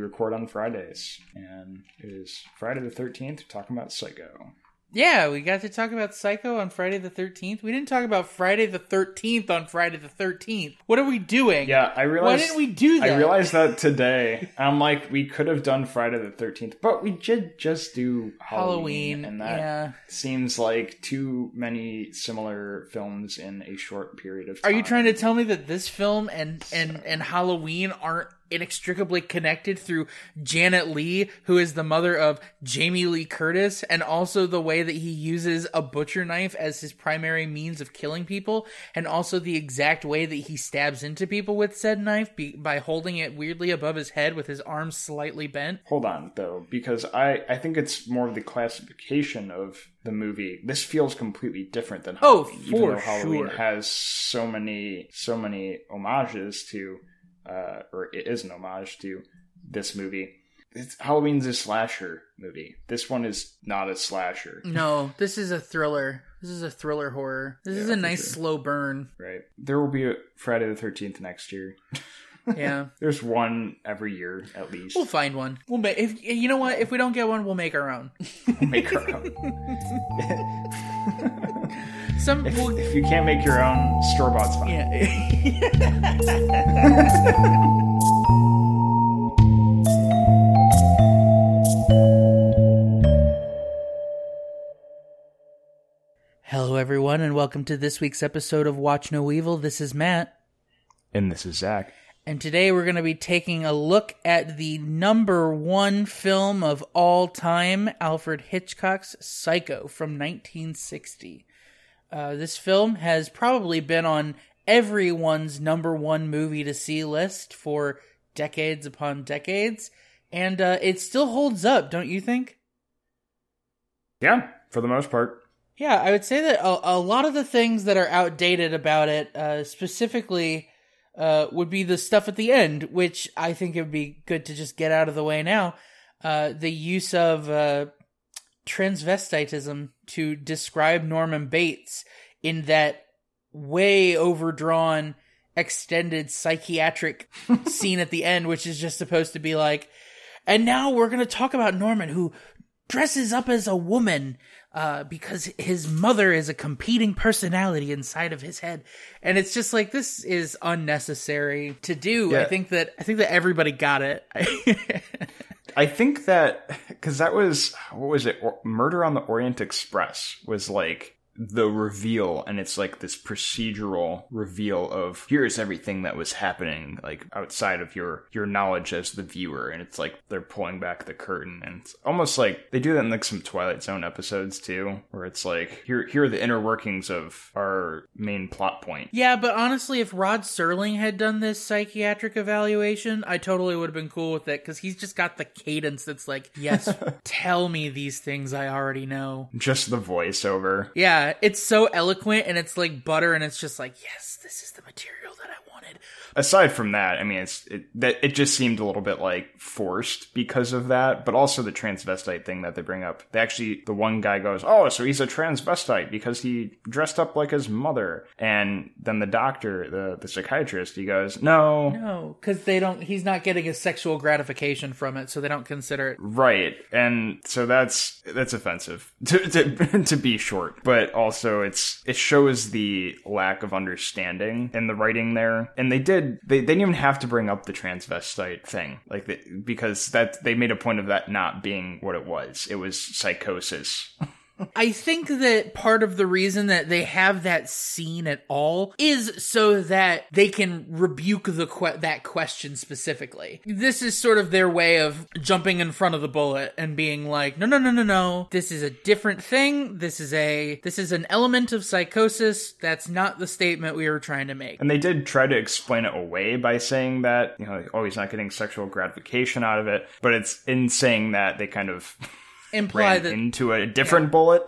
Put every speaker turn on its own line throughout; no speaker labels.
record on Fridays, and it is Friday the 13th, talking about Psycho.
Yeah, we got to talk about Psycho on Friday the 13th. We didn't talk about Friday the 13th on Friday the 13th. What are we doing?
Yeah, I realized.
Why didn't we do that?
I realized that today. I'm like, we could have done Friday the 13th, but we did just do Halloween,
Halloween.
and that
yeah.
seems like too many similar films in a short period of time.
Are you trying to tell me that this film and and and Halloween aren't inextricably connected through Janet Leigh, who is the mother of Jamie Lee Curtis, and also the way that he uses a butcher knife as his primary means of killing people, and also the exact way that he stabs into people with said knife be- by holding it weirdly above his head with his arms slightly bent?
Hold on, though, because I, I think it's more of the classification of the movie. This feels completely different than
Oh,
Halloween, even
for
though Halloween
sure.
has so many so many homages to, uh, or it is an homage to this movie. It's, Halloween's a slasher movie. This one is not a slasher,
No, this is a thriller. This is a thriller horror. This is a nice
sure.
slow burn.
right? There will be a Friday the Thirteenth next year.
Yeah.
There's one every year at least.
We'll find one. We'll make if you know what. If we don't get one, we'll make our own.
We'll make our own.
Some
If,
we'll,
if you can't make your own, store bought's fine.
yeah. Hello, everyone, and welcome to this week's episode of Watch No Evil. This is Matt,
And this is Zach.
and today we're going to be taking a look at the number one film of all time, Alfred Hitchcock's Psycho from 1960. Uh, this film has probably been on everyone's number one movie to see list for decades upon decades, and uh, it still holds up, don't you think?
Yeah, for the most part.
Yeah, I would say that a, a lot of the things that are outdated about it, uh, specifically, uh, would be the stuff at the end, which I think it would be good to just get out of the way now. Uh, the use of uh, transvestitism to describe Norman Bates in that way overdrawn, extended psychiatric scene at the end, which is just supposed to be like, and now we're going to talk about Norman who dresses up as a woman uh, because his mother is a competing personality inside of his head, and it's just like this is unnecessary to do. I think that I think that everybody got it.
I think that because that was what was it? Murder on the Orient Express was like the reveal, and it's like this procedural reveal of here's everything that was happening, like outside of your your knowledge as the viewer, and it's like they're pulling back the curtain, and it's almost like they do that in like some Twilight Zone episodes too, where it's like here here are the inner workings of our main plot point.
yeah, but honestly, if Rod Serling had done this psychiatric evaluation, I totally would have been cool with it because he's just got the cadence that's like, yes, tell me these things I already know.
Just the voiceover.
Yeah, it's so eloquent and it's like butter and it's just like, yes, this is the material wanted.
aside from that, I mean, it's it, that it just seemed a little bit like forced because of that, but also the transvestite thing that they bring up. They actually, the one guy goes, "Oh, so he's a transvestite because he dressed up like his mother," and then the doctor, the the psychiatrist, he goes, "No."
No, because they don't. He's not getting a sexual gratification from it, so they don't consider it.
Right, and so that's that's offensive to, to to be short, but also it's it shows the lack of understanding in the writing there. And they did they, they didn't even have to bring up the transvestite thing, like the, because that they made a point of that not being what it was. It was psychosis.
I think that part of the reason that they have that scene at all is so that they can rebuke the que- that question specifically. This is sort of their way of jumping in front of the bullet and being like, "No, no, no, no, no. This is a different thing. This is a this is an element of psychosis. That's not the statement we were trying to make."
And they did try to explain it away by saying that, you know, oh, he's not getting sexual gratification out of it. But it's in saying that they kind of
Imply that
into a different bullet.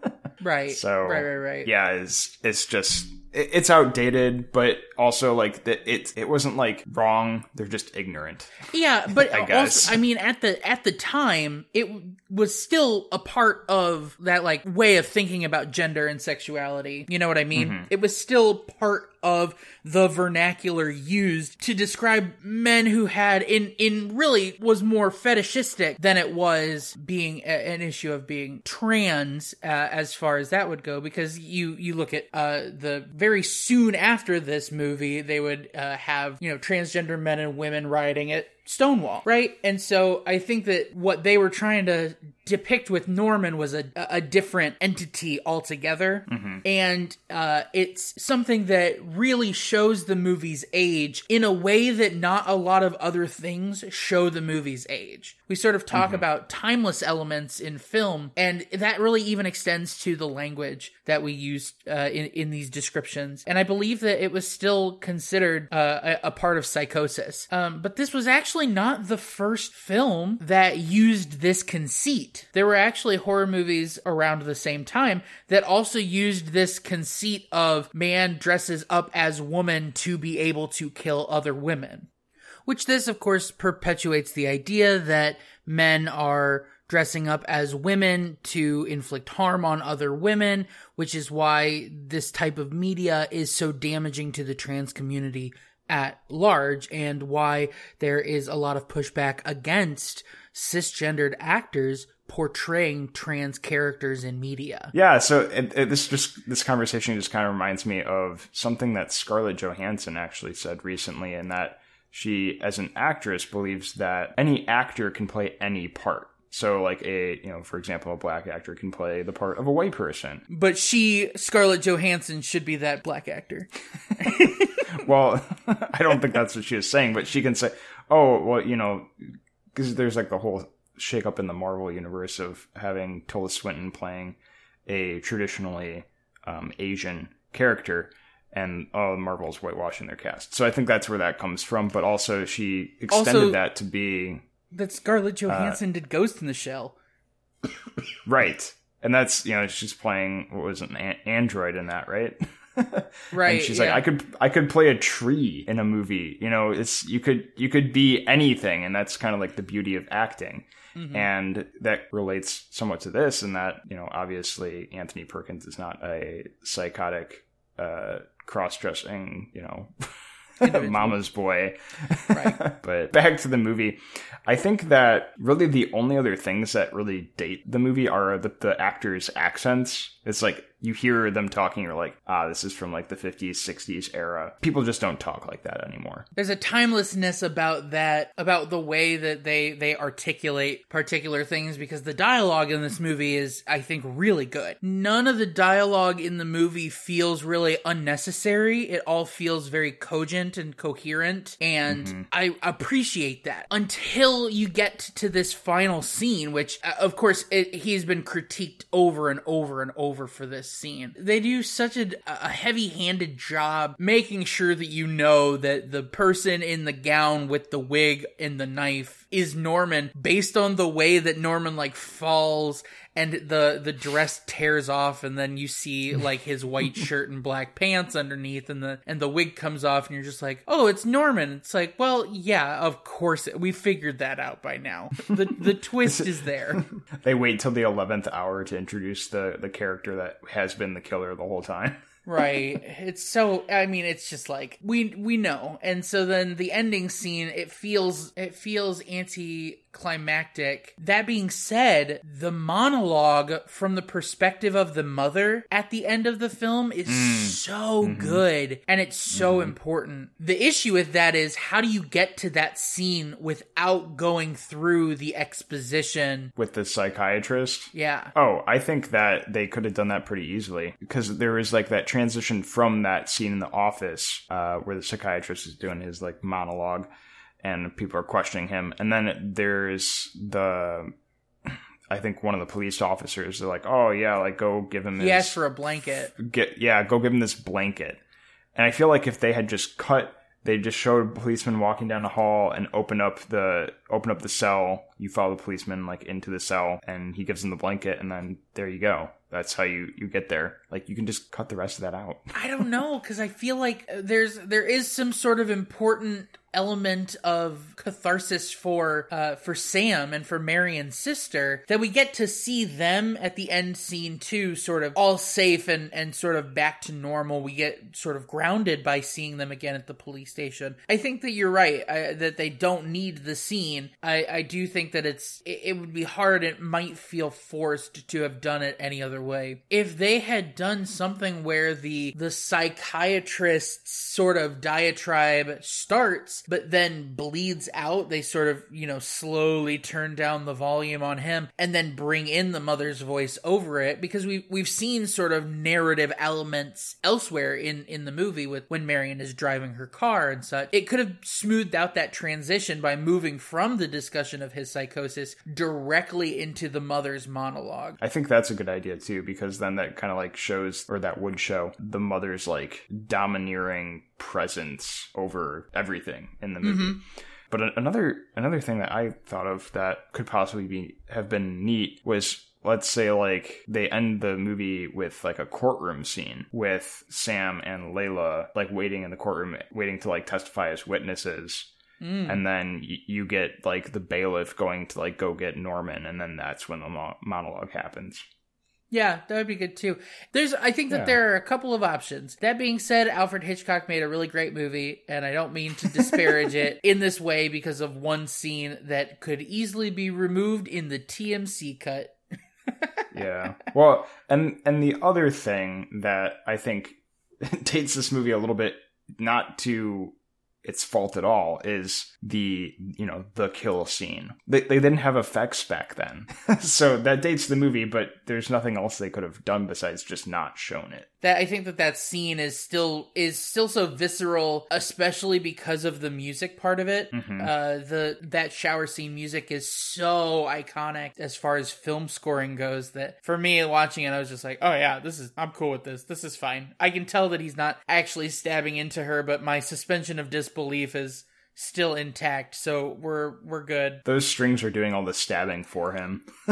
right,
So
right, right, right.
Yeah, it's it's just it's outdated, but also like that it it wasn't like wrong. They're just ignorant.
Yeah, but
I
also,
guess.
I mean, at the at the time, it was still a part of that like way of thinking about gender and sexuality. You know what I mean?
Mm-hmm.
It was still part of the vernacular used to describe men who had in in really was more fetishistic than it was being a, an issue of being trans uh, as far as that would go because you you look at uh, the very soon after this movie they would uh, have you know transgender men and women riding at Stonewall, right? And so I think that what they were trying to depict with Norman was a, a different entity altogether.
Mm-hmm.
And uh, it's something that really shows the movie's age in a way that not a lot of other things show the movie's age. We sort of talk
Mhm.
about timeless elements in film, and that really even extends to the language that we use uh, in, in these descriptions. And I believe that it was still considered uh, a, a part of psychosis. Um, but this was actually not the first film that used this conceit. There were actually horror movies around the same time that also used this conceit of man dresses up as woman to be able to kill other women. Which this, of course, perpetuates the idea that men are dressing up as women to inflict harm on other women, which is why this type of media is so damaging to the trans community at large and why there is a lot of pushback against cisgendered actors portraying trans characters in media.
Yeah, so it, it, this just this conversation just kind of reminds me of something that Scarlett Johansson actually said recently, and that she, as an actress, believes that any actor can play any part. So, like a you know, for example, a black actor can play the part of a white person.
But she, Scarlett Johansson, should be that black actor.
well, I don't think that's what she was saying, but she can say, "Oh, well, you know," because there's like the whole shake up in the Marvel universe of having Tilda Swinton playing a traditionally um, Asian character, and oh, Marvel's whitewashing their cast. So I think that's where that comes from. But also, she extended
Also-
that to be
That Scarlett Johansson did Ghost in the Shell.
right, and that's you know she's playing what was an android in that, right?
Right.
and she's
yeah.
like i could i could play a tree in a movie you know it's you could you could be anything and that's kind of like the beauty of acting
Mhm.
and that relates somewhat to this in that you know obviously anthony perkins is not a psychotic uh cross-dressing you know. mama's boy.
Right.
but back to the movie. I think that really the only other things that really date the movie are the, the actors accents. It's like you hear them talking you're like ah this is from like the 50s 60s era people just don't talk like that anymore
There's a timelessness about that, about the way that they they articulate particular things because the dialogue in this movie is, I think, really good. None of the dialogue in the movie feels really unnecessary. It all feels very cogent and coherent, and I appreciate that until you get to this final scene, which, uh, of course, it, he's been critiqued over and over and over for this scene. They do such a, a heavy-handed job making sure that you know that the person in the gown with the wig and the knife is Norman based on the way that Norman like falls and the the dress tears off and then you see like his white shirt and black pants underneath and the and the wig comes off and you're just like oh it's Norman. It's like well yeah of course we figured that out by now. The the twist is there.
They wait till the 11th hour to introduce the the character that has been the killer the whole time.
Right. It's so i mean it's just like we we know. And so then the ending scene it feels it feels anticlimactic that being said the monologue from the perspective of the mother at the end of the film is mm. so mm-hmm. good and it's so mm-hmm. important. The issue with that is how do you get to that scene without going through the exposition?
With the psychiatrist?
Yeah.
Oh, I think that they could have done that pretty easily because there is like that transition from that scene in the office uh, where the psychiatrist is doing his like monologue and people are questioning him, and then there's the. I think one of the police officers. They're like, "Oh yeah, like go give him
he asked for a blanket
get yeah, go give him this blanket." And I feel like if they had just cut, they just showed a policeman walking down the hall and open up the open up the cell. You follow the policeman like into the cell, and he gives him the blanket, and then there you go. That's how you you get there. Like you can just cut the rest of that out.
I don't know because I feel like there's there is some sort of important element of catharsis for uh, for Sam and for Marion's sister that we get to see them at the end scene too, sort of all safe and and sort of back to normal. We get sort of grounded by seeing them again at the police station. I think that you're right I, that they don't need the scene. I I do think that it's it, it would be hard. It might feel forced to have done it any other way. If they had done something where the the psychiatrist's sort of diatribe starts but then bleeds out. They sort of, you know, slowly turn down the volume on him and then bring in the mother's voice over it because we we've seen sort of narrative elements elsewhere in in the movie with when Marion is driving her car and such. It could have smoothed out that transition by moving from the discussion of his psychosis directly into the mother's monologue.
I think that's a good idea too because then that kind of like shows or that would show the mother's like domineering presence over everything in the movie. Mm-hmm. But another another thing that I thought of that could possibly be have been neat was let's say like they end the movie with like a courtroom scene with Sam and Layla like waiting in the courtroom waiting to like testify as witnesses. Mm. And then you get like the bailiff going to like go get Norman, and then that's when the mo- monologue happens.
Yeah, that would be good too. There's, I think that yeah. there are a couple of options. That being said, Alfred Hitchcock made a really great movie, and I don't mean to disparage it in this way because of one scene that could easily be removed in the TMC cut.
yeah. Well, and and the other thing that I think dates this movie a little bit not to its fault at all is the you know the kill scene. They, they didn't have effects back then. So that dates the movie but there's nothing else they could have done besides just not shown it
that I think that that scene is still is still so visceral, especially because of the music part of it. Mm-hmm. Uh, the that shower scene music is so iconic as far as film scoring goes. That for me, watching it, I was just like, oh yeah, this is I'm cool with this. This is fine. I can tell that he's not actually stabbing into her, but my suspension of disbelief is still intact, so we're we're good.
Those strings are doing all the stabbing for him.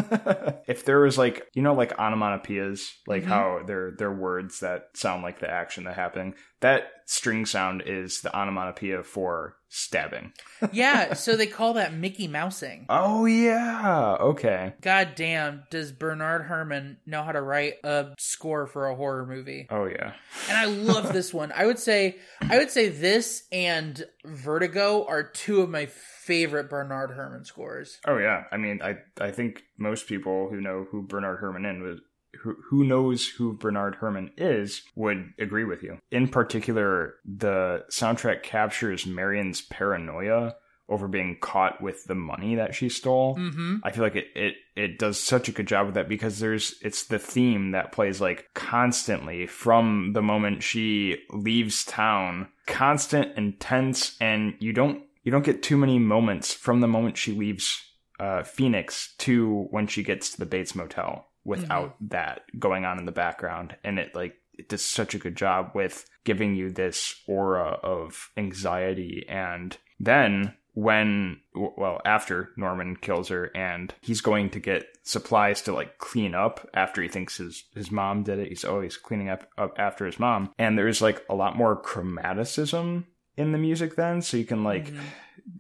if there was like you know like onomatopoeias, like mm-hmm. how they're they're words that sound like the action that happening. That string sound is the onomatopoeia for stabbing.
yeah, so they call that Mickey Mousing.
Oh yeah, okay.
God damn, does Bernard Herrmann know how to write a score for a horror movie?
Oh yeah.
And I love this one. I would say I would say this and Vertigo are two of my favorite Bernard Herrmann scores.
Oh yeah. I mean, I I think most people who know who Bernard Herrmann is who, who knows who Bernard Herrmann is would agree with you. In particular, the soundtrack captures Marion's paranoia over being caught with the money that she stole. Mm-hmm. I feel like it, it it does such a good job with that because there's it's the theme that plays like constantly from the moment she leaves town, constant, intense, and you don't you don't get too many moments from the moment she leaves uh, Phoenix to when she gets to the Bates Motel without mm-hmm. that going on in the background. And it like it does such a good job with giving you this aura of anxiety. And then when well after Norman kills her and he's going to get supplies to like clean up after he thinks his his mom did it. He's always cleaning up, up after his mom. And there's like a lot more chromaticism in the music then so you can like mm-hmm.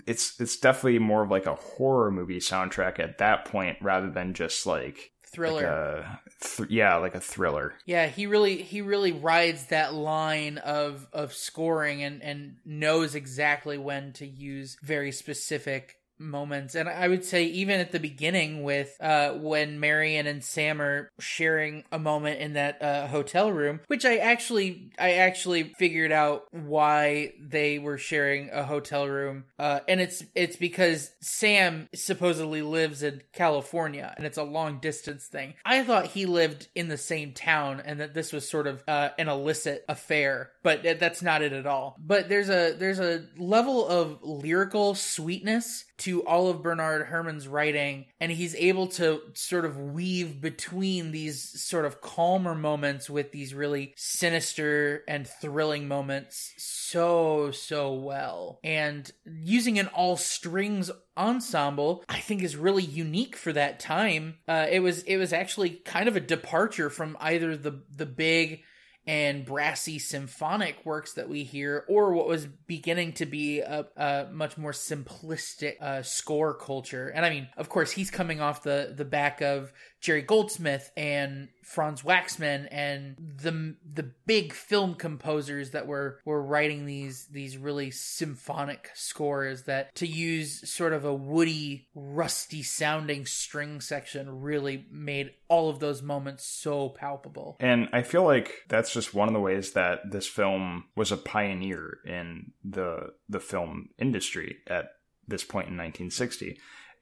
it's it's definitely more of like a horror movie soundtrack at that point rather than just like
thriller.
Like th- yeah, like a thriller.
Yeah, he really he really rides that line of of scoring and and knows exactly when to use very specific moments. And i would say even at the beginning with uh when marion and sam are sharing a moment in that uh hotel room which i actually i actually figured out why they were sharing a hotel room uh and it's it's because sam supposedly lives in california and it's a long distance thing. I thought he lived in the same town and that this was sort of uh an illicit affair but that's not it at all. But there's a there's a level of lyrical sweetness to all of Bernard Herrmann's writing, and he's able to sort of weave between these sort of calmer moments with these really sinister and thrilling moments so, so well. And using an all strings ensemble i think is really unique for that time uh, it was it was actually kind of a departure from either the the big and brassy symphonic works that we hear, or what was beginning to be a, a much more simplistic uh, score culture. And I mean, of course, he's coming off the the back of Jerry Goldsmith and Franz Waxman and the the big film composers that were were writing these these really symphonic scores that to use sort of a woody rusty sounding string section really made all of those moments so palpable.
And I feel like that's just one of the ways that this film was a pioneer in the the film industry at this point in 1960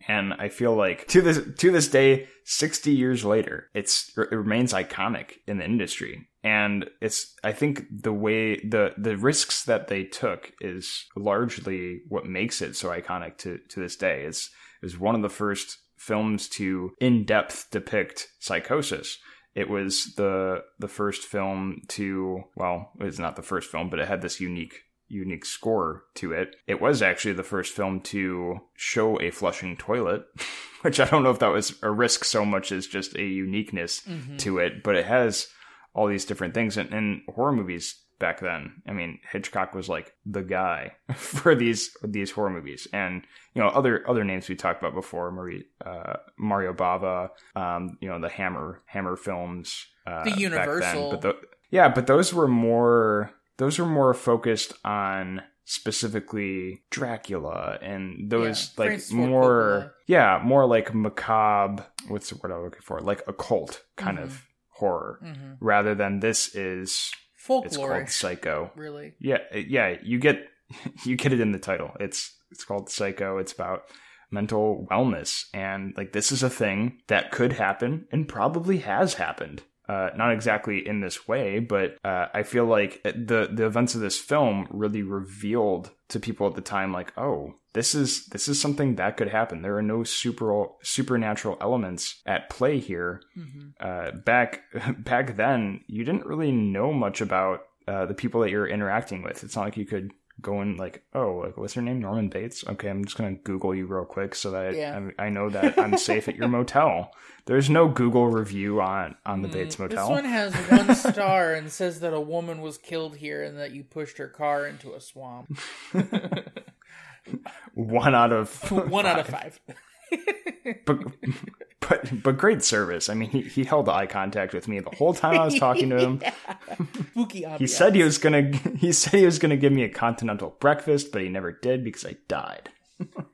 and I feel like to this to this day, sixty years later, it's it remains iconic in the industry. And it's I think the way the the risks that they took is largely what makes it so iconic to to this day. It's is one of the first films to in depth depict psychosis. It was the the first film to well, it's not the first film, but it had this unique unique score to it. It was actually the first film to show a flushing toilet, which I don't know if that was a risk so much as just a uniqueness mm-hmm. to it, but it has all these different things. And, and horror movies back then, I mean, Hitchcock was like the guy for these these horror movies, and you know other other names we talked about before, Marie, uh, Mario Bava, um, you know the Hammer Hammer films,
uh, the Universal,
but the, yeah, but those were more those are more focused on specifically Dracula and those yeah, like more yeah more like macabre what's the word I'm looking for? Like occult kind mm-hmm. of horror mm-hmm. rather than this is
folklore
it's called Psycho.
really.
Yeah yeah you get you get it in the title. It's it's called Psycho. It's about mental wellness. And like this is a thing that could happen and probably has happened uh, not exactly in this way, but uh, I feel like the the events of this film really revealed to people at the time, like, oh, this is this is something that could happen. There are no super supernatural elements at play here. Mm-hmm. Uh, back back then, you didn't really know much about uh, the people that you're interacting with. It's not like you could going like, oh, like what's her name? Norman Bates. Okay, I'm just gonna Google you real quick so that yeah. I, I, know that I'm safe at your motel. There's no Google review on on the mm, Bates Motel.
This one has one star and says that a woman was killed here and that you pushed her car into a swamp.
one out of
one out of five.
but but but great service. I mean, he, he held eye contact with me the whole time I was talking to him. he said he was gonna he said he was gonna give me a continental breakfast, but he never did because I died.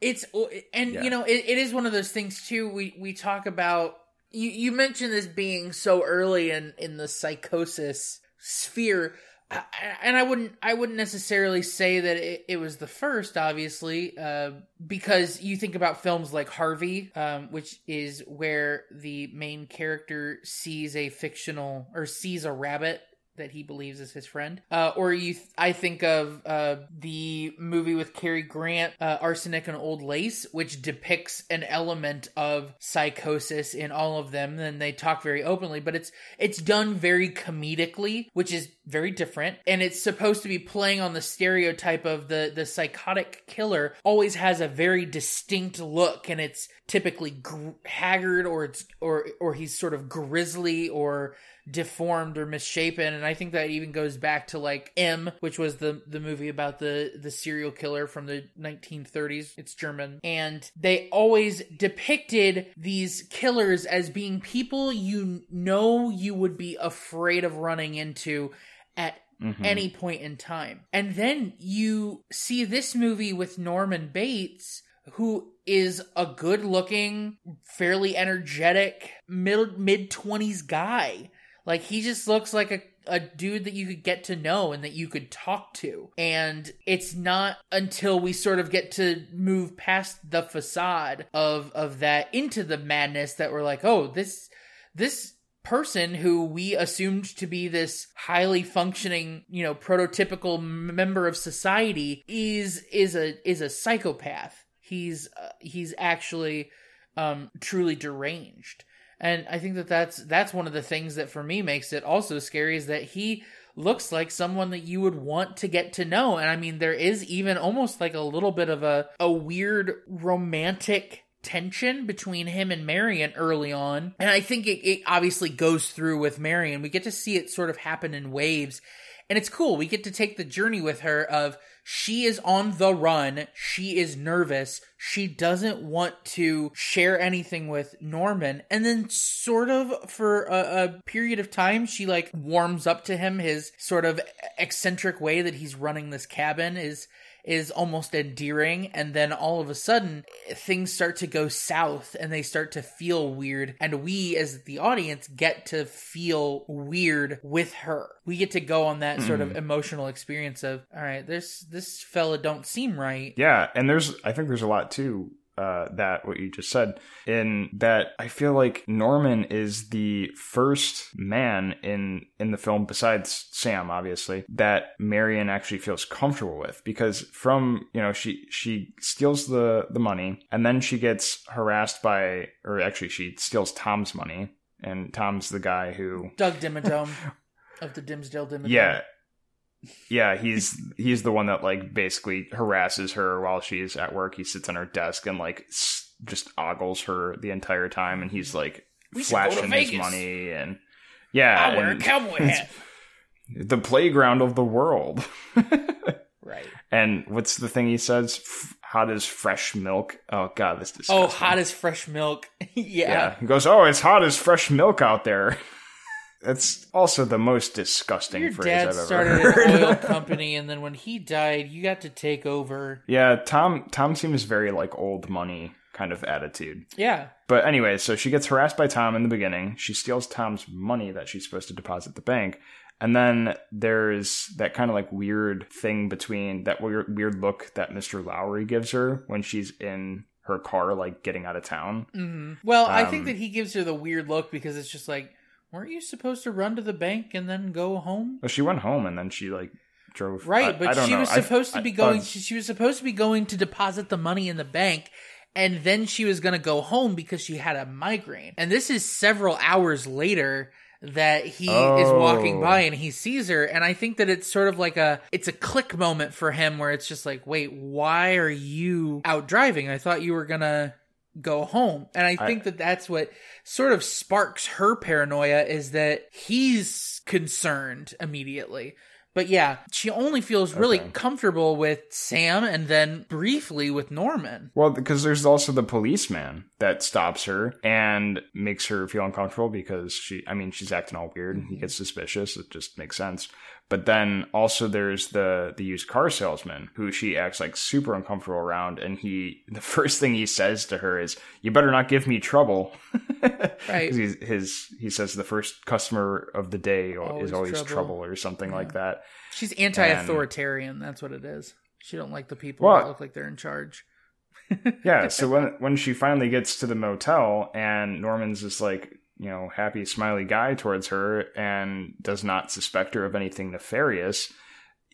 it's and yeah. you know it, it is one of those things too. We we talk about you you mentioned this being so early in in the psychosis sphere and I wouldn't I wouldn't necessarily say that it, it was the first, obviously, uh, because you think about films like Harvey, um, which is where the main character sees a fictional or sees a rabbit that he believes is his friend. Uh, or you, th- I think of uh, the movie with Cary Grant, uh, Arsenic and Old Lace, which depicts an element of psychosis in all of them. And they talk very openly, but it's it's done very comedically, which is very different. And it's supposed to be playing on the stereotype of the the psychotic killer always has a very distinct look, and it's typically gr- haggard or it's or or he's sort of grisly or deformed or misshapen and i think that even goes back to like m which was the the movie about the the serial killer from the 1930s it's german and they always depicted these killers as being people you know you would be afraid of running into at Mm-hmm. any point in time. And then you see this movie with Norman Bates, who is a good looking, fairly energetic, mid mid 20s guy like he just looks like a a dude that you could get to know and that you could talk to. And it's not until we sort of get to move past the facade of of that into the madness that we're like, "Oh, this this person who we assumed to be this highly functioning, you know, prototypical member of society is is a is a psychopath. He's uh, he's actually um truly deranged and I think that that's that's one of the things that for me makes it also scary is that he looks like someone that you would want to get to know. And I mean, there is even almost like a little bit of a a weird romantic tension between him and Marion early on. And I think it, it obviously goes through with Marion. We get to see it sort of happen in waves. And it's cool. We get to take the journey with her of she is on the run. She is nervous. She doesn't want to share anything with Norman. And then, sort of, for a, a, period of time, she like warms up to him. His sort of eccentric way that he's running this cabin is is almost endearing and then all of a sudden things start to go south and they start to feel weird and we as the audience get to feel weird with her we get to go on that sort of mm. emotional experience of all right this this fella don't seem right
yeah and there's i think there's a lot too uh, that what you just said in that I feel like Norman is the first man in in the film besides Sam obviously that Marion actually feels comfortable with because from you know she she steals the the money and then she gets harassed by or actually she steals Tom's money and Tom's the guy who
Doug Dimmadome of the Dimmsdale Dimmadome.
Yeah yeah, he's he's the one that like basically harasses her while she's at work. He sits on her desk and like s- just ogles her the entire time, and he's like we flashing his money and yeah,
I wear a cowboy hat.
The playground of the world,
right?
And what's the thing he says? F- hot as fresh milk. Oh god, this oh,
disgusting. Oh, hot as fresh milk. yeah. Yeah.
He goes, "Oh, it's hot as fresh milk out there." That's also the most disgusting
Your
phrase
dad
I've ever
started
heard.
an oil company, and then when he died, you got to take over.
Yeah, Tom. Tom seems very like old money kind of attitude.
Yeah.
But anyway, so she gets harassed by Tom in the beginning. She steals Tom's money that she's supposed to deposit the bank. And then there's that kind of like weird thing between that weird weird look that Mr. Lowry gives her when she's in her car, like getting out of town.
Mm-hmm. Well, um, I think um, that he gives her the weird look because it's just like, weren't you supposed to run to the bank and then go home?
Well, she went home and then she like drove.
Right,
I,
but
I
she
know.
was supposed
I,
to be going. She, she was supposed to be going to deposit the money in the bank. And then she was going to go home because she had a migraine. And this is several hours later that he oh. is walking oh. by and he sees her and i think that it's sort of like a it's a click moment for him where it's just like wait why are you out driving i thought you were gonna go home. And I think I, that that's what sort of sparks her paranoia is that he's concerned immediately. But yeah, she only feels really okay. comfortable with Sam and then briefly with Norman.
Well, because there's also the policeman that stops her and makes her feel uncomfortable because she, I mean, she's acting all weird. He mm-hmm. gets suspicious. It just makes sense. But then also there's the the used car salesman who she acts like super uncomfortable around, and he the first thing he says to her is, "You better not give me trouble."
right.
He's, his he says the first customer of the day always is always trouble, trouble or something yeah. like that.
She's anti-authoritarian. And, that's what it is. She don't like the people well, that look like they're in charge.
yeah. So when when she finally gets to the motel and Norman's just like, you know, happy, smiley guy towards her and does not suspect her of anything nefarious,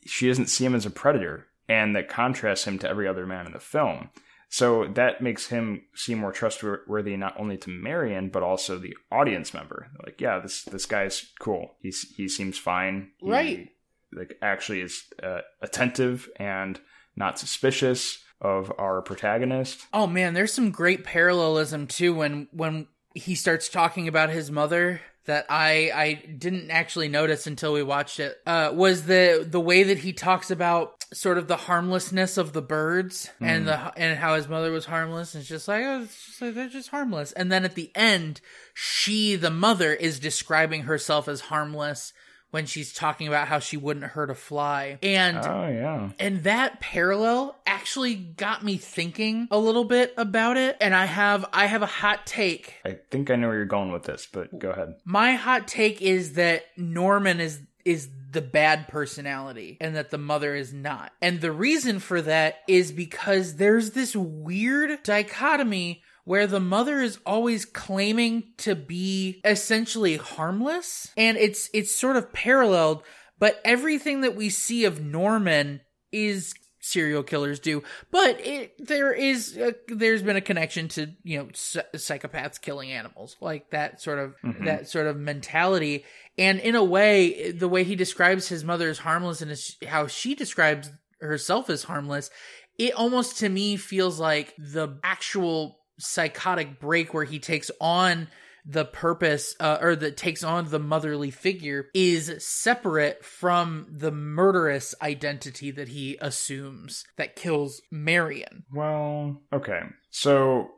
she doesn't see him as a predator. And that contrasts him to every other man in the film. So that makes him seem more trustworthy not only to Marion but also the audience member. Like, yeah, this this guy's cool. He's he seems fine.
He, right.
Like actually is uh, attentive and not suspicious of our protagonist.
Oh man, there's some great parallelism too when when he starts talking about his mother that I I didn't actually notice until we watched it uh, was the the way that he talks about sort of the harmlessness of the birds mm. and the and how his mother was harmless and it's just like oh it's just like they're just harmless and then at the end she the mother is describing herself as harmless when she's talking about how she wouldn't hurt a fly. And
oh yeah.
And that parallel actually got me thinking a little bit about it and I have I have a hot take.
I think I know where you're going with this, but go ahead.
My hot take is that Norman is is the bad personality and that the mother is not. And the reason for that is because there's this weird dichotomy where the mother is always claiming to be essentially harmless and it's it's sort of paralleled but everything that we see of Norman is serial killers do but it, there is a, there's been a connection to you know psychopaths killing animals like that sort of mm-hmm. that sort of mentality and in a way the way he describes his mother as harmless and his, how she describes herself as harmless it almost to me feels like the actual psychotic break where he takes on the purpose uh, or that takes on the motherly figure is separate from the murderous identity that he assumes that kills Marion.
Well, okay. So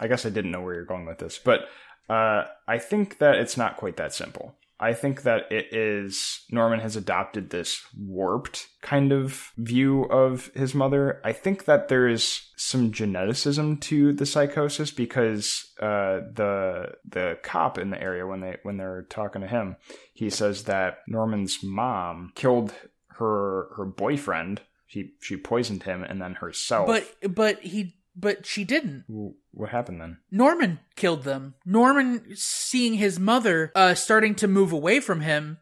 I guess I didn't know where you're going with this, but uh, I think that it's not quite that simple. I think that it is Norman has adopted this warped kind of view of his mother. I think that there is some geneticism to the psychosis because uh, the the cop in the area when they when they're talking to him, he says that Norman's mom killed her her boyfriend. She she poisoned him and then herself.
But but he but she didn't.
What happened then?
Norman killed them. Norman seeing his mother uh, starting to move away from him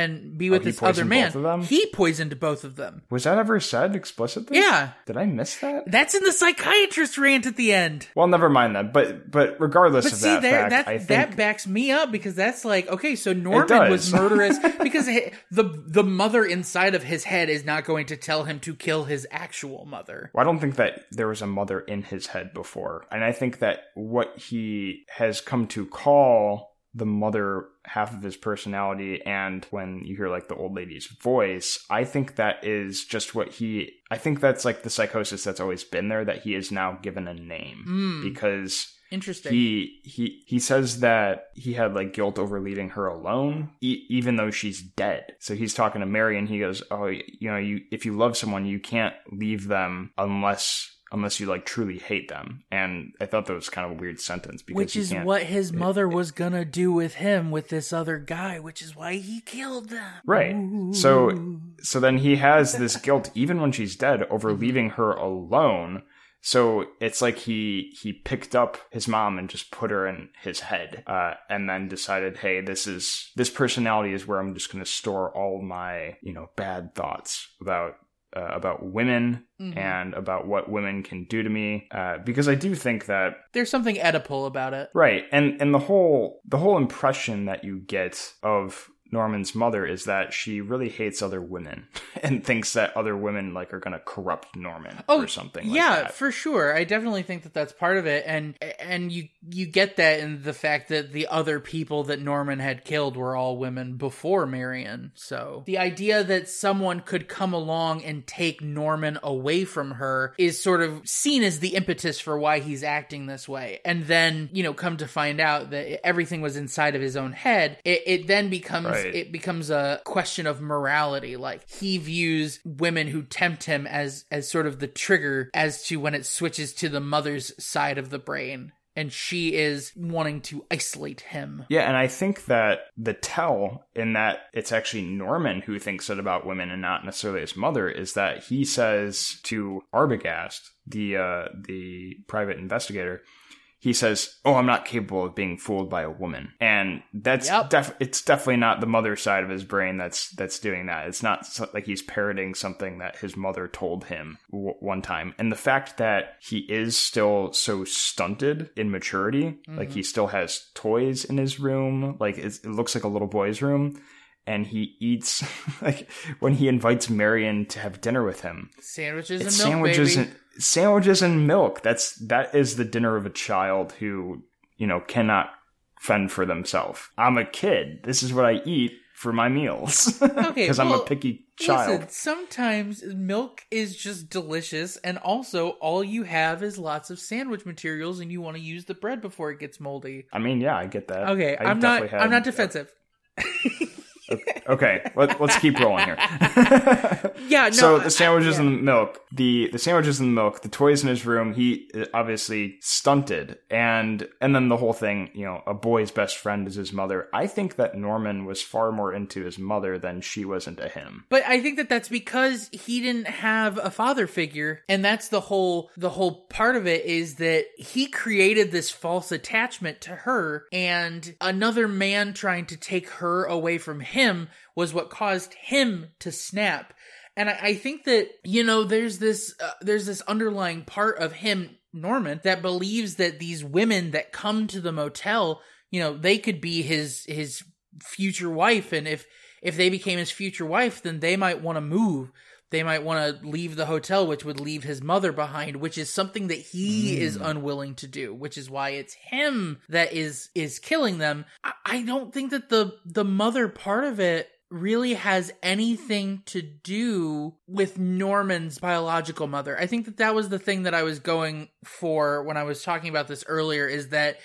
and be oh, with
Oh,
this other man.
both of them?
He poisoned both of them.
Was that ever said explicitly?
Yeah.
Did I miss that?
That's in the psychiatrist rant at the end.
Well, never mind that. But but regardless
But
of
see,
that
there,
fact,
that
I think
that backs me up because that's like okay, so Norman was murderous because the the mother inside of his head is not going to tell him to kill his actual mother.
Well, I don't think that there was a mother in his head before. And I think that what he has come to call the mother half of his personality and when you hear like the old lady's voice, I think that is just what he I think that's like the psychosis that's always been there that he is now given a name
Hmm.
because
Interesting.
he he he says that he had like guilt over leaving her alone e- even though she's dead so he's talking to mary and he goes oh you know you if you love someone you can't leave them unless unless you like truly hate them and i thought that was kind of a weird sentence because
which is what his mother was gonna do with him with this other guy, which is why he killed them.
Right. So so then he has this guilt even when she's dead over leaving her alone. So it's like he he picked up his mom and just put her in his head, uh, and then decided, hey, this is this personality is where I'm just going to store all my you know bad thoughts about uh, about women
Mhm.
and about what women can do to me, uh, because I do think that
There's something Oedipal about it.
Right. And and the whole the whole impression that you get of Norman's mother is that she really hates other women and thinks that other women like are going to corrupt Norman or oh, something like
Oh, yeah,
that.
for sure. I definitely think that that's part of it, and and you you get that in the fact that the other people that Norman had killed were all women before Marion. So the idea that someone could come along and take Norman away from her is sort of seen as the impetus for why he's acting this way, and then you know come to find out that everything was inside of his own head. It, it then becomes
Right.
It becomes a question of morality. Like he views women who tempt him as as sort of the trigger as to when it switches to the mother's side of the brain. And she is wanting to isolate him.
Yeah, and I think that the tell in that it's actually Norman who thinks it about women and not necessarily his mother is that he says to Arbogast, the uh, the private investigator, he says, "Oh, I'm not capable of being fooled by a woman," and that's
Yep.
def- it's definitely not the mother side of his brain that's that's doing that. It's not so- like he's parroting something that his mother told him w- one time, and the fact that he is still so stunted in maturity, like mm-hmm. he still has toys in his room, like it's, it looks like a little boy's room. And he eats like when he invites Marion to have dinner with him
Sandwiches
it's
and milk,
sandwiches
baby.
and sandwiches and milk. That's that is the dinner of a child who you know cannot fend for themselves. I'm a kid. This is what I eat for my meals
Okay,
because I'm a picky child.
Listen, sometimes milk is just delicious, and also all you have is lots of sandwich materials, and you want to use the bread before it gets moldy.
I mean, yeah, I get that.
Okay,
I
I'm not. I'm not defensive.
Okay, let, let's keep rolling here.
Yeah, no.
so the sandwiches
I-
and the milk, the the sandwiches and the milk, the toys in his room, he uh, obviously stunted, and and then the whole thing, you know, a boy's best friend is his mother. I think that Norman was far more into his mother than she was into him.
But I think that that's because he didn't have a father figure, and that's the whole the whole part of it is that he created this false attachment to her, and another man trying to take her away from him was what caused him to snap. And I, I think that you know there's this uh, there's this underlying part of him Norman that believes that these women that come to the motel, you know, they could be his his future wife, and if if they became his future wife, then they might want to move. They might want to leave the hotel, which would leave his mother behind, which is something that he mm. is unwilling to do, which is why it's him that is is killing them. I, I don't think that the the mother part of it really has anything to do with Norman's biological mother. I think that that was the thing that I was going for when I was talking about this earlier is that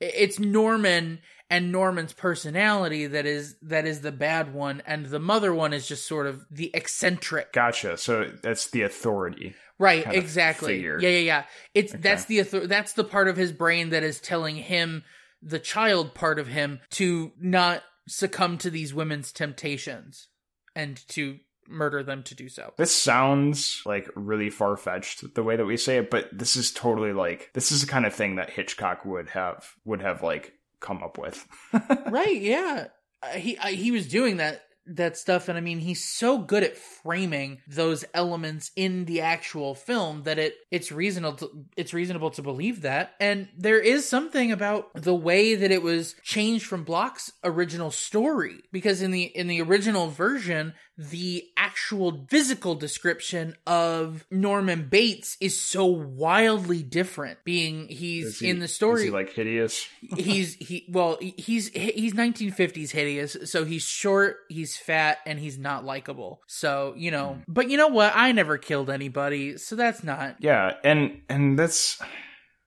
it's Norman and Norman's personality that is that is the bad one and the mother one is just sort of the eccentric.
Gotcha. So that's the authority.
Right, exactly. Yeah, yeah, yeah. It's okay. that's the author- that's the part of his brain that is telling him the child part of him to not succumb to these women's temptations and to murder them to do so.
This sounds like really far fetched the way that we say it, but this is totally like this is the kind of thing that Hitchcock would have would have like come up with.
right? Yeah. Uh, he uh, he was doing that that stuff and i mean he's so good at framing those elements in the actual film that it it's reasonable to, it's reasonable to believe that and there is something about the way that it was changed from Bloch's original story because in the in the original version the actual physical description of Norman Bates is so wildly different. Being he's
he,
in the story,
is he like hideous?
he's he well he's he's 1950s hideous. So he's short, he's fat, and he's not likable. So you know, mm. but you know what? I never killed anybody, so that's not.
Yeah, and and that's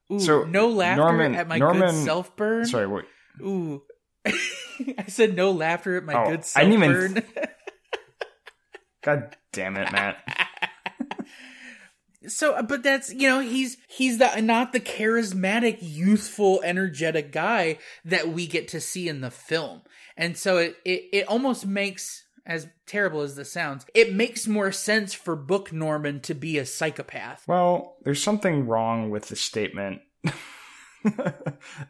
Ooh, so no laughter Norman, at my Norman, good self burn.
Sorry, what?
Ooh. I said no laughter at my oh, good self burn.
God damn it, Matt.
so uh, but that's you know he's he's the not the charismatic youthful energetic guy that we get to see in the film and so it it, it almost makes as terrible as this sounds it makes more sense for book norman to be a psychopath
well there's something wrong with the statement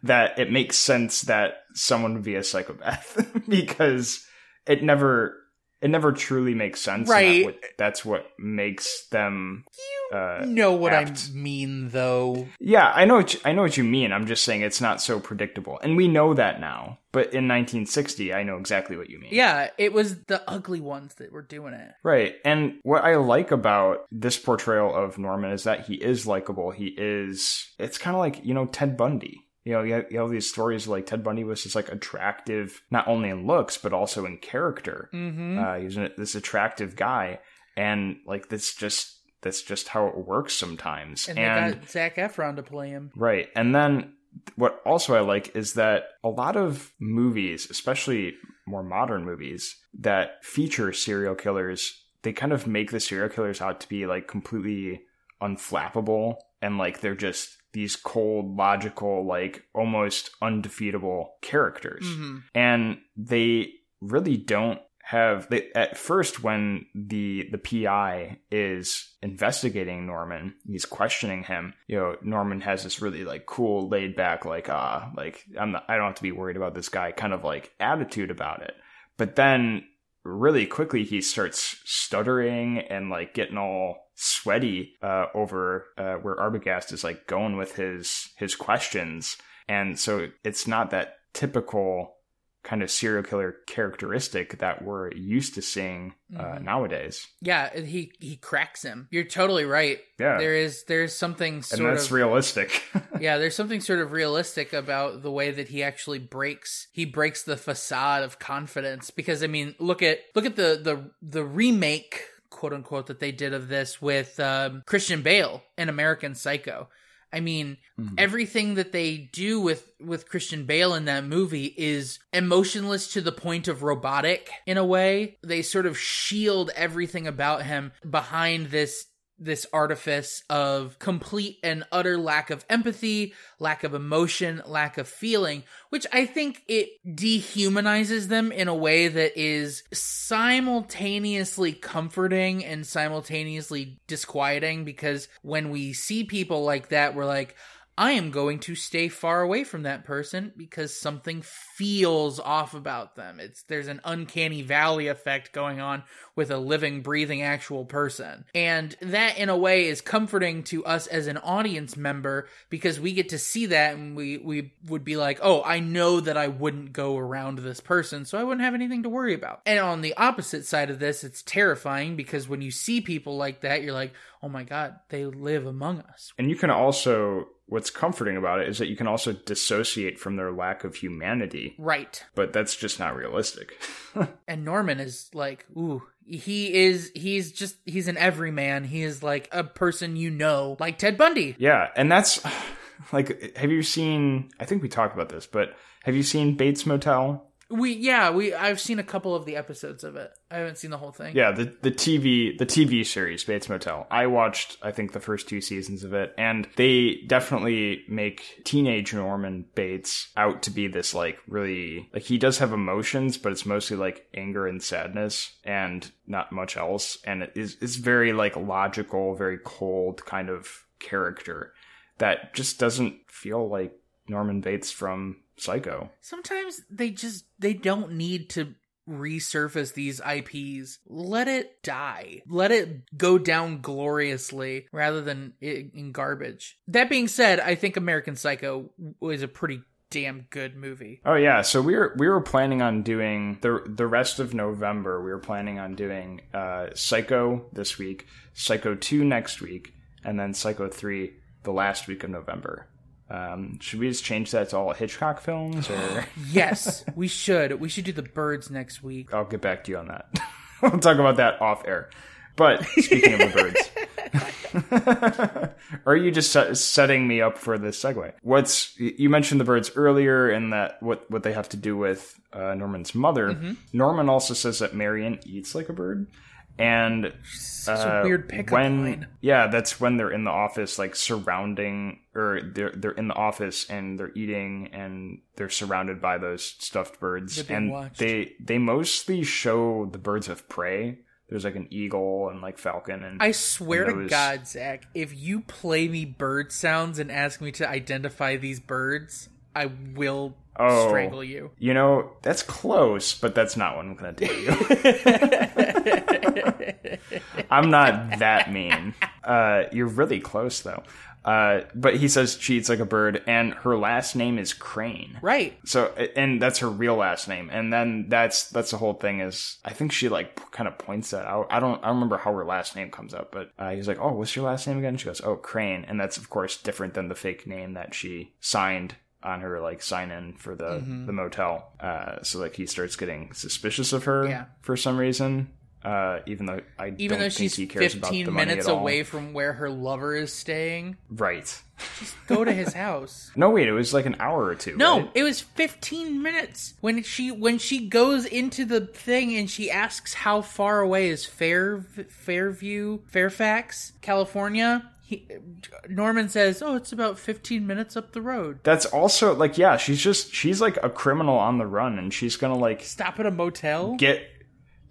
that it makes sense that someone would be a psychopath because it never it never truly makes sense.
Right.
That what, that's what makes them.
You uh, know what apt. I mean, though.
Yeah, I know. What you, I know what you mean. I'm just saying it's not so predictable, and we know that now. But in 1960, I know exactly what you mean.
Yeah, it was the ugly ones that were doing it.
Right. And what I like about this portrayal of Norman is that he is likable. He is. It's kind of like you know Ted Bundy you know, you have, you have, these stories like Ted Bundy was just like attractive, not only in looks, but also in character.
Mm-hmm.
Uh, he's this attractive guy. And like, this just, that's just how it works sometimes.
And, and they got Zac Efron to play him.
Right. And then what also I like is that a lot of movies, especially more modern movies that feature serial killers, they kind of make the serial killers out to be like completely unflappable and like they're just these cold, logical, like almost undefeatable characters.
Mm-hmm.
And they really don't have they at first when the the PI is investigating Norman, he's questioning him. You know, Norman has this really like cool, laid back, like ah, uh, like I'm not, I don't have to be worried about this guy kind of like attitude about it. But then really quickly he starts stuttering and like getting all sweaty uh, over uh, where Arbogast is like going with his his questions, and so it's not that typical kind of serial killer characteristic that we're used to seeing uh, mm-hmm. nowadays.
Yeah, he he cracks him. You're totally right.
Yeah,
there is there's something sort
and that's
of,
realistic.
yeah, there's something sort of realistic about the way that he actually breaks he breaks the facade of confidence because I mean look at look at the the the remake quote unquote that they did of this with um, Christian Bale in American Psycho. I mean, mm-hmm. everything that they do with with Christian Bale in that movie is emotionless to the point of robotic in a way. They sort of shield everything about him behind this this artifice of complete and utter lack of empathy, lack of emotion, lack of feeling, which I think it dehumanizes them in a way that is simultaneously comforting and simultaneously disquieting because when we see people like that, we're like, I am going to stay far away from that person because something feels off about them. It's there's an uncanny valley effect going on with a living, breathing, actual person. And that in a way is comforting to us as an audience member because we get to see that and we, we would be like, oh, I know that I wouldn't go around this person, so I wouldn't have anything to worry about. And on the opposite side of this, it's terrifying because when you see people like that, you're like, oh my God, they live among us.
And you can also what's comforting about it is that you can also dissociate from their lack of humanity.
Right.
But that's just not realistic.
and Norman is like, ooh, he is he's just he's an everyman. He is like a person you know, like Ted Bundy.
Yeah, and that's like have you seen I think we talked about this, but have you seen Bates Motel?
We yeah we I've seen a couple of the episodes of it. I haven't seen the whole thing.
Yeah, the the TV the TV series Bates Motel. I watched I think the first two seasons of it, and they definitely make teenage Norman Bates out to be this like really like he does have emotions, but it's mostly like anger and sadness, and not much else. And it is it's very like logical, very cold kind of character that just doesn't feel like Norman Bates from Psycho.
Sometimes they just they don't need to resurface these IPs. Let it die. Let it go down gloriously rather than in garbage. That being said, I think American Psycho was a pretty damn good movie.
Oh yeah, so we were we were planning on doing the the rest of November. We were planning on doing uh, Psycho this week, Psycho two next week, and then Psycho three the last week of November. Um, should we just change that to all Hitchcock films? Or
yes, we should. We should do the birds next week.
I'll get back to you on that. we'll talk about that off air. But speaking of the birds, are you just setting me up for this segue? What's you mentioned the birds earlier, and that what what they have to do with uh, Norman's mother. Mm-hmm. Norman also says that Marion eats like a bird. And
uh, a weird pickup
when,
line.
Yeah, that's when they're in the office, like surrounding, or they're they're in the office and they're eating, and they're surrounded by those stuffed birds, and
watched.
they they mostly show the birds of prey. There's like an eagle and like falcon, and
I swear
and
to God, Zach, if you play me bird sounds and ask me to identify these birds, I will
Oh.
strangle you.
You know, that's close, but that's not what I'm gonna do you. I'm not that mean. Uh, you're really close though. Uh, but he says she eats like a bird, and her last name is Crane.
Right.
So, and that's her real last name, and then that's that's the whole thing. Is I think she like kind of points that out. I don't I don't remember how her last name comes up, but uh, he's like, "Oh, what's your last name again?" She goes, "Oh, Crane," and that's of course different than the fake name that she signed on her like sign in for the
Mm-hmm.
the motel. Uh, so like he starts getting suspicious of her
Yeah.
for some reason. Uh, even though I
Even though
think
she's
he cares about
15
the money
minutes away from where her lover is staying,
right?
Just go to his house.
No, wait, it was like an hour or two.
No,
right?
it was 15 minutes. When she when she goes into the thing and she asks how far away is Fair Fairview, Fairfax, California, he, Norman says, "Oh, it's about 15 minutes up the road."
That's also like, yeah, she's just she's like a criminal on the run, and she's gonna like
Stop at a motel?
get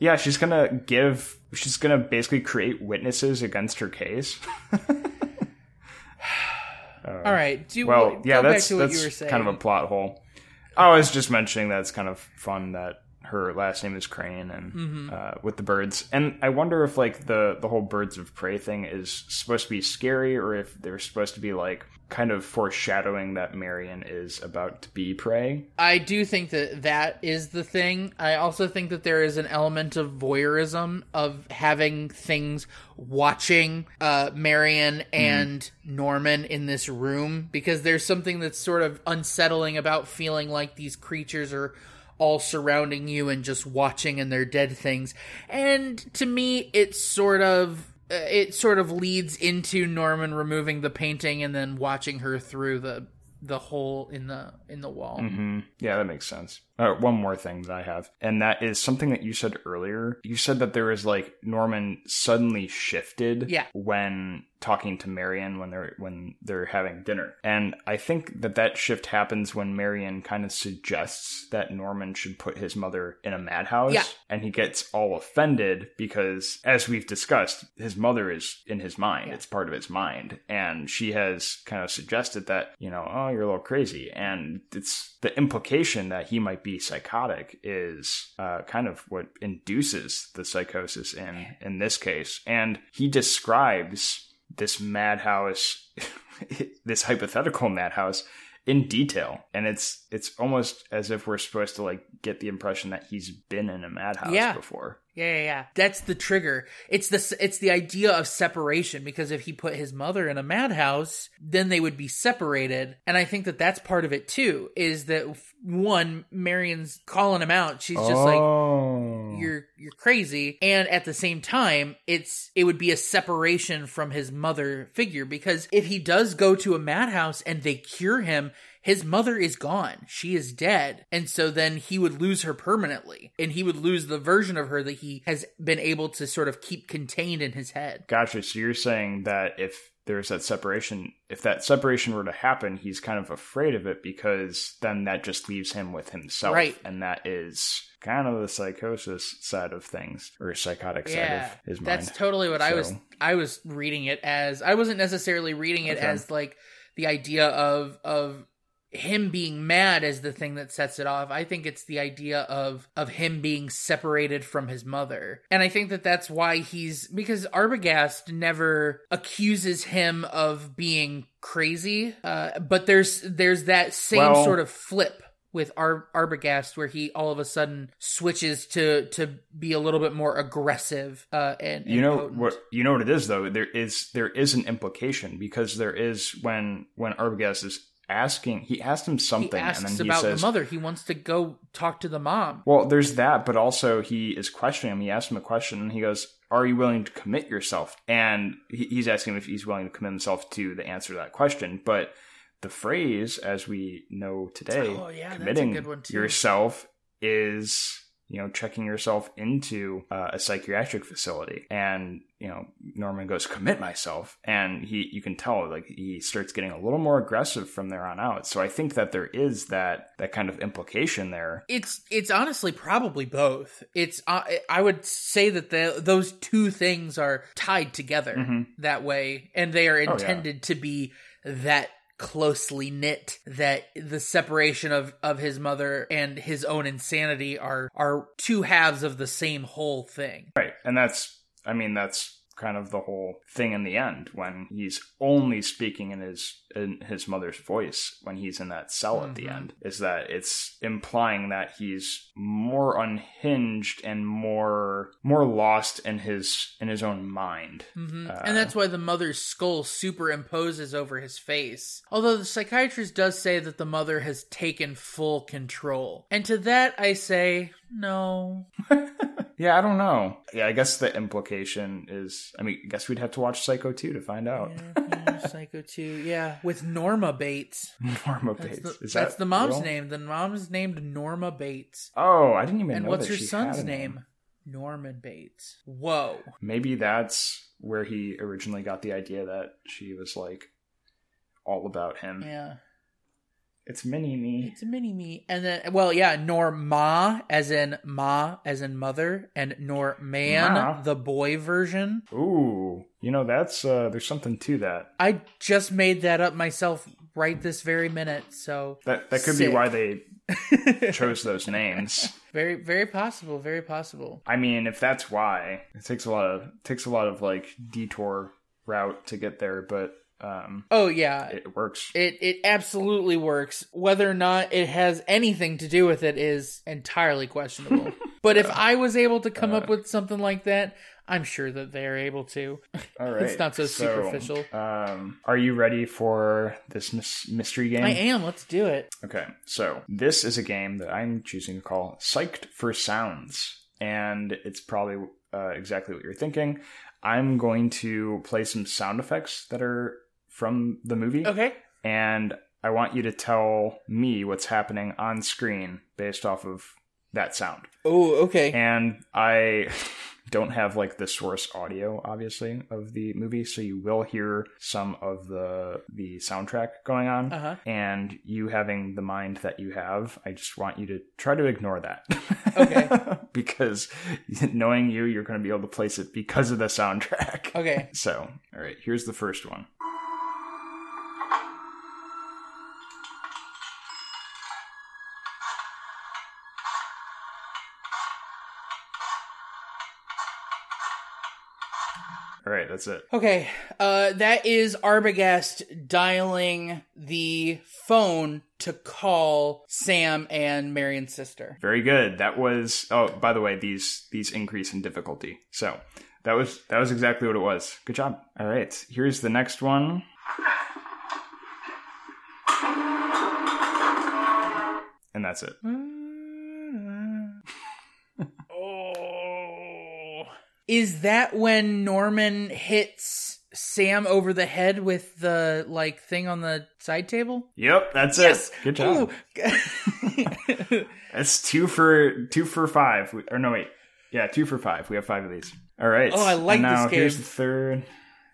yeah she's gonna give she's gonna basically create witnesses against her case
All right, do
well
go
yeah that's
to what
that's
you were saying.
kind of a plot hole i was just mentioning that it's kind of fun that her last name is crane and
Mm-hmm.
uh, with the birds and i wonder if like the the whole birds of prey thing is supposed to be scary or if they're supposed to be like kind of foreshadowing that marion is about to be prey
I do think that that is the thing. I also think that there is an element of voyeurism of having things watching uh, Marion and Norman in this room because there's something that's sort of unsettling about feeling like these creatures are all surrounding you and just watching and they're dead things. And to me, it's sort of it sort of leads into Norman removing the painting and then watching her through the the hole in the in the wall.
hmm Yeah, that makes sense. Uh, one more thing that I have, and that is something that you said earlier. You said that there is like Norman suddenly shifted
Yeah.
when talking to Marion when they're when they're having dinner. And I think that that shift happens when Marion kind of suggests that Norman should put his mother in a madhouse
Yeah.
and he gets all offended because as we've discussed his mother is in his mind.
Yeah.
It's part of his mind and she has kind of suggested that, you know, oh, you're a little crazy and it's the implication that he might be psychotic is uh, kind of what induces the psychosis in in this case and he describes this madhouse, this hypothetical madhouse in detail. And it's it's almost as if we're supposed to like get the impression that he's been in a madhouse
Yeah.
before.
Yeah, yeah, yeah. That's the trigger. It's the it's the idea of separation because if he put his mother in a madhouse, then they would be separated. And I think that that's part of it too. Is that one Marion's calling him out? She's just like
oh.
you're you're crazy and at the same time it's it would be a separation from his mother figure because if he does go to a madhouse and they cure him his mother is gone she is dead and so then he would lose her permanently and he would lose the version of her that he has been able to sort of keep contained in his head
Gotcha. So you're saying that if there's that separation, if that separation were to happen, he's kind of afraid of it because then that just leaves him with himself.
Right.
And that is kind of the psychosis side of things or psychotic
yeah
side of his mind.
that's totally what i was i was reading it as i wasn't necessarily reading it
Okay.
as like the idea of of him being mad as the thing that sets it off i think it's the idea of of him being separated from his mother and i think that that's why he's because arbogast never accuses him of being crazy uh but there's there's that same
Well-
sort of flip with Ar- Arbogast, where he all of a sudden switches to to be a little bit more aggressive. Uh, and,
you know
potent.
what you know what it is though there is there is an implication because there is when when Arbogast is asking he asked him
he
something and
asks
then he
about
says
the mother. He wants to go talk to the mom.
well there's that but also he is questioning him he asked him a question and he goes are you willing to commit yourself and he's asking him if he's willing to commit himself to the answer to that question but the phrase as we know today
Oh, yeah,
committing
good one, too.
yourself is you know checking yourself into uh, a psychiatric facility and you know norman goes commit myself and he you can tell like he starts getting a little more aggressive from there on out so i think that there is that that kind of implication there
It's it's honestly probably both. It's uh, I would say that the those two things are tied together
Mhm.
that way, and they are
yeah.
intended to be that closely knit that the separation of of his mother and his own insanity are are two halves of the same whole thing.
right and that's i mean that's kind of the whole thing in the end when he's only speaking in his in his mother's voice when he's in that cell at the
Mhm.
end is that it's implying that he's more unhinged and more more lost in his in his own mind
hmm
Uh,
and that's why the mother's skull superimposes over his face. Although the psychiatrist does say that the mother has taken full control. And to that I say, no.
yeah i don't know yeah i guess the implication is i mean i guess we'd have to watch psycho 2 to find out
Yeah, yeah, Psycho 2, yeah. With Norma Bates.
norma
That's,
bates
the,
is
that's the mom's
real?
name. The mom's named Norma Bates.
oh i didn't even know. That.
And
know
what's
that
her son's
a
name? Norman Bates. Whoa.
maybe that's where he originally got the idea that she was like all about him.
Yeah.
It's mini me.
It's mini me. And then, well, yeah, Norma, as in Ma, as in mother, and Norman,
Ma.
the boy version.
Ooh, you know that's uh there's something to that.
I just made that up myself right this very minute. So
That that could
Sick.
be why they chose those names.
very, very possible. Very possible.
I mean, if that's why, it takes a lot of takes a lot of like detour route to get there, but um
Oh yeah,
it works.
It it absolutely works. Whether or not it has anything to do with it is entirely questionable. but if I was able to come up with something like that, I'm sure that they're able to.
All right.
It's not so superficial.
Um are you ready for this mys- mystery game?
I am. Let's do it.
Okay, so this is a game that I'm choosing to call Psyched for Sounds. And it's probably uh, exactly what you're thinking. I'm going to play some sound effects that are from the movie.
Okay.
And I want you to tell me what's happening on screen based off of that sound.
Oh, okay.
And I don't have like the source audio obviously of the movie so you will hear some of the the soundtrack going on
Uh-huh.
and you having the mind that you have i just want you to try to ignore that
Okay.
because knowing you you're going to be able to place it because of the soundtrack
Okay.
so all right here's the first one all right that's it
Okay. Uh, that is Arbogast dialing the phone to call Sam and Marion's sister.
Very good. That was oh, by the way, these these increase in difficulty. So that was that was exactly what it was. Good job. All right. Here's the next one. And that's it.
oh. Is that when Norman hits Sam over the head with the like thing on the side table?
Yep, that's
Yes.
it. Good job. That's two for two for five. We- Or no, wait. Yeah, two for five. We have five of these. All right.
Oh, I like
and now
this game.
Here's the third.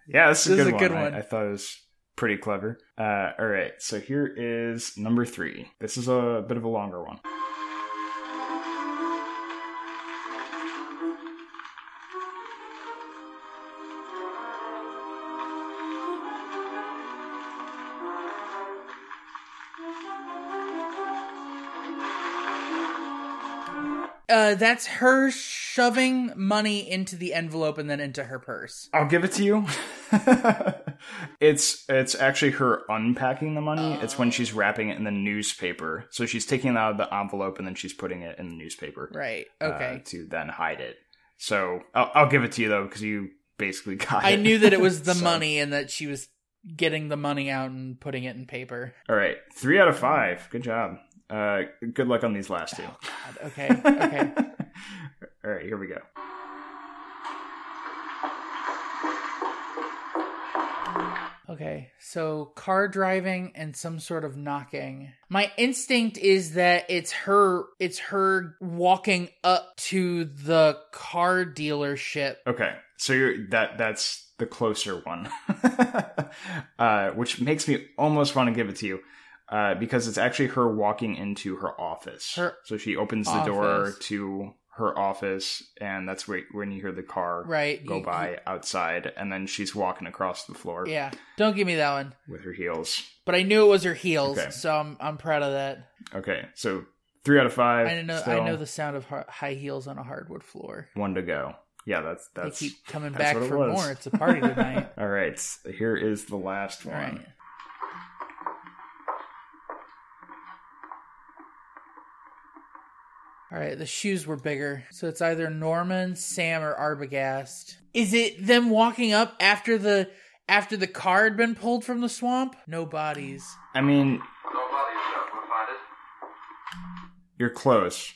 Yeah, this is,
This
a,
is
good
a good
one.
one.
I, I thought it was pretty clever. Uh, all right. So here is number three. This is a bit of a longer one.
Uh, that's her shoving money into the envelope and then into her purse.
I'll give it to you. it's it's actually her unpacking the money. It's when she's wrapping it in the newspaper. So she's taking it out of the envelope and then she's putting it in the newspaper.
Right.
uh,
Okay.
to then hide it. So I'll, I'll give it to you though because you basically got
I
it.
knew that it was the
So,
money and that she was getting the money out and putting it in paper.
All right, three out of five. Good job. Uh, good luck on these last two.
God, okay. Okay.
All right, here we go.
Okay, so car driving and some sort of knocking. My instinct is that it's her it's her walking up to the car dealership.
Okay, so you're that that's the closer one, uh, which makes me almost want to give it to you. Uh, because it's actually her walking into her office.
Her
so she opens the door to her office, and that's where, when you hear the car
Right.
go
you-
by outside, and then she's walking across the floor
Yeah. Don't give me that one.
with her heels.
But I knew it was her heels,
Okay.
so I'm I'm proud of that.
Okay, so three out of five.
I know
still.
I know the sound of high heels on a hardwood floor.
one to go. Yeah, that's
They
that's
keep coming
that's
back for
was.
more. It's a party tonight.
all right. Here is the last one.
right. All right, the shoes were bigger. So it's either Norman, Sam, or Arbogast. Is it them walking up after the after the car had been pulled from the swamp? No bodies.
I mean,
Don't bother yourself. We'll find it.
you're close.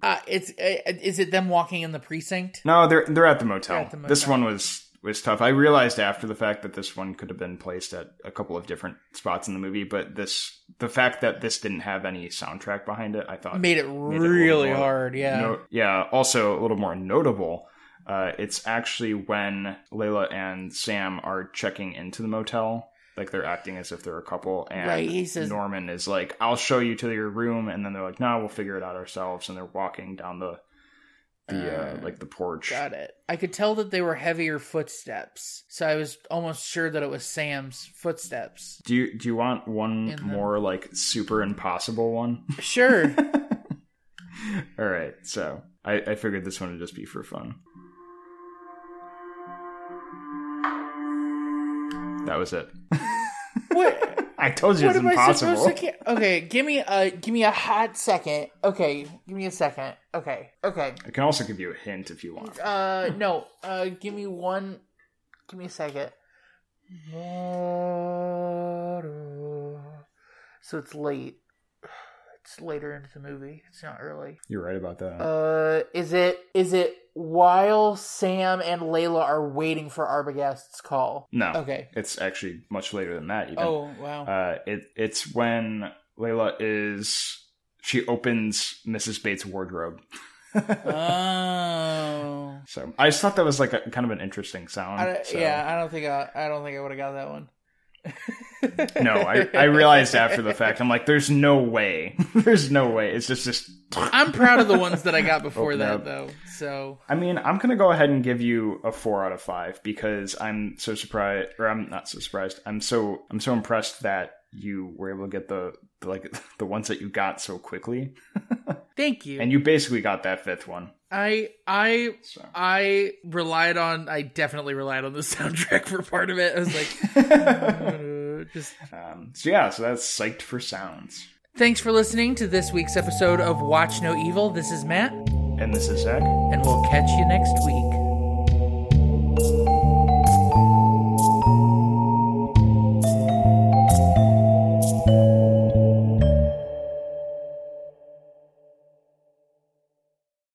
Uh, it's uh, is it them walking in the precinct?
no, they're they're at the motel.
At the
This one was was tough. I realized after the fact that this one could have been placed at a couple of different spots in the movie, but this the fact that this didn't have any soundtrack behind it, I thought
Made it
made it
really
more
hard. Yeah.
No- yeah. Also, a little more notable. Uh, it's actually when Layla and Sam are checking into the motel, like they're acting as if they're a couple, and
Right, says-
Norman is like, "I'll show you to your room," and then they're like, "No, we'll figure it out ourselves," and they're walking down the the uh,
Uh,
like the porch.
Got it. I could tell that they were heavier footsteps, so I was almost sure that it was Sam's footsteps.
Do you do you want one
the-
more like super impossible one?
Sure.
All right, so I, I figured this one would just be for fun. That was it.
what?
I told you
What
it's impossible.
supposed to? Ca- okay, give me a give me a hot second. Okay, give me a second. Okay, okay.
I can also give you a hint if you want.
Uh, no. Uh, give me one. Give me a second. So it's late. It's later into the movie. It's not early.
You're right about that.
Uh, is it is it while Sam and Layla are waiting for Arbogast's call?
no.
Okay.
It's actually much later than that. Even.
Oh wow.
Uh, it it's when Layla is she opens Mrs. Bates' wardrobe.
oh.
So I just thought that was like a kind of an interesting sound.
I
so-
Yeah, I don't think I, I don't think I would have got that one.
No, I, I realized after the fact. I'm like, there's no way. there's no way. It's just just.
I'm proud of the ones that I got before
Open
that
up.
though. So
I mean, I'm gonna go ahead and give you a four out of five because I'm so surprised, or I'm not so surprised. I'm so I'm so impressed that you were able to get the, the like the ones that you got so quickly,
thank you.
and you basically got that fifth one.
I I
So.
I relied on I definitely relied on the soundtrack for part of it. I was like uh, just
Um, so yeah, so that's psyched for sounds.
Thanks for listening to this week's episode of Watch No Evil. This is Matt,
And this is Zach.
and we'll catch you next week.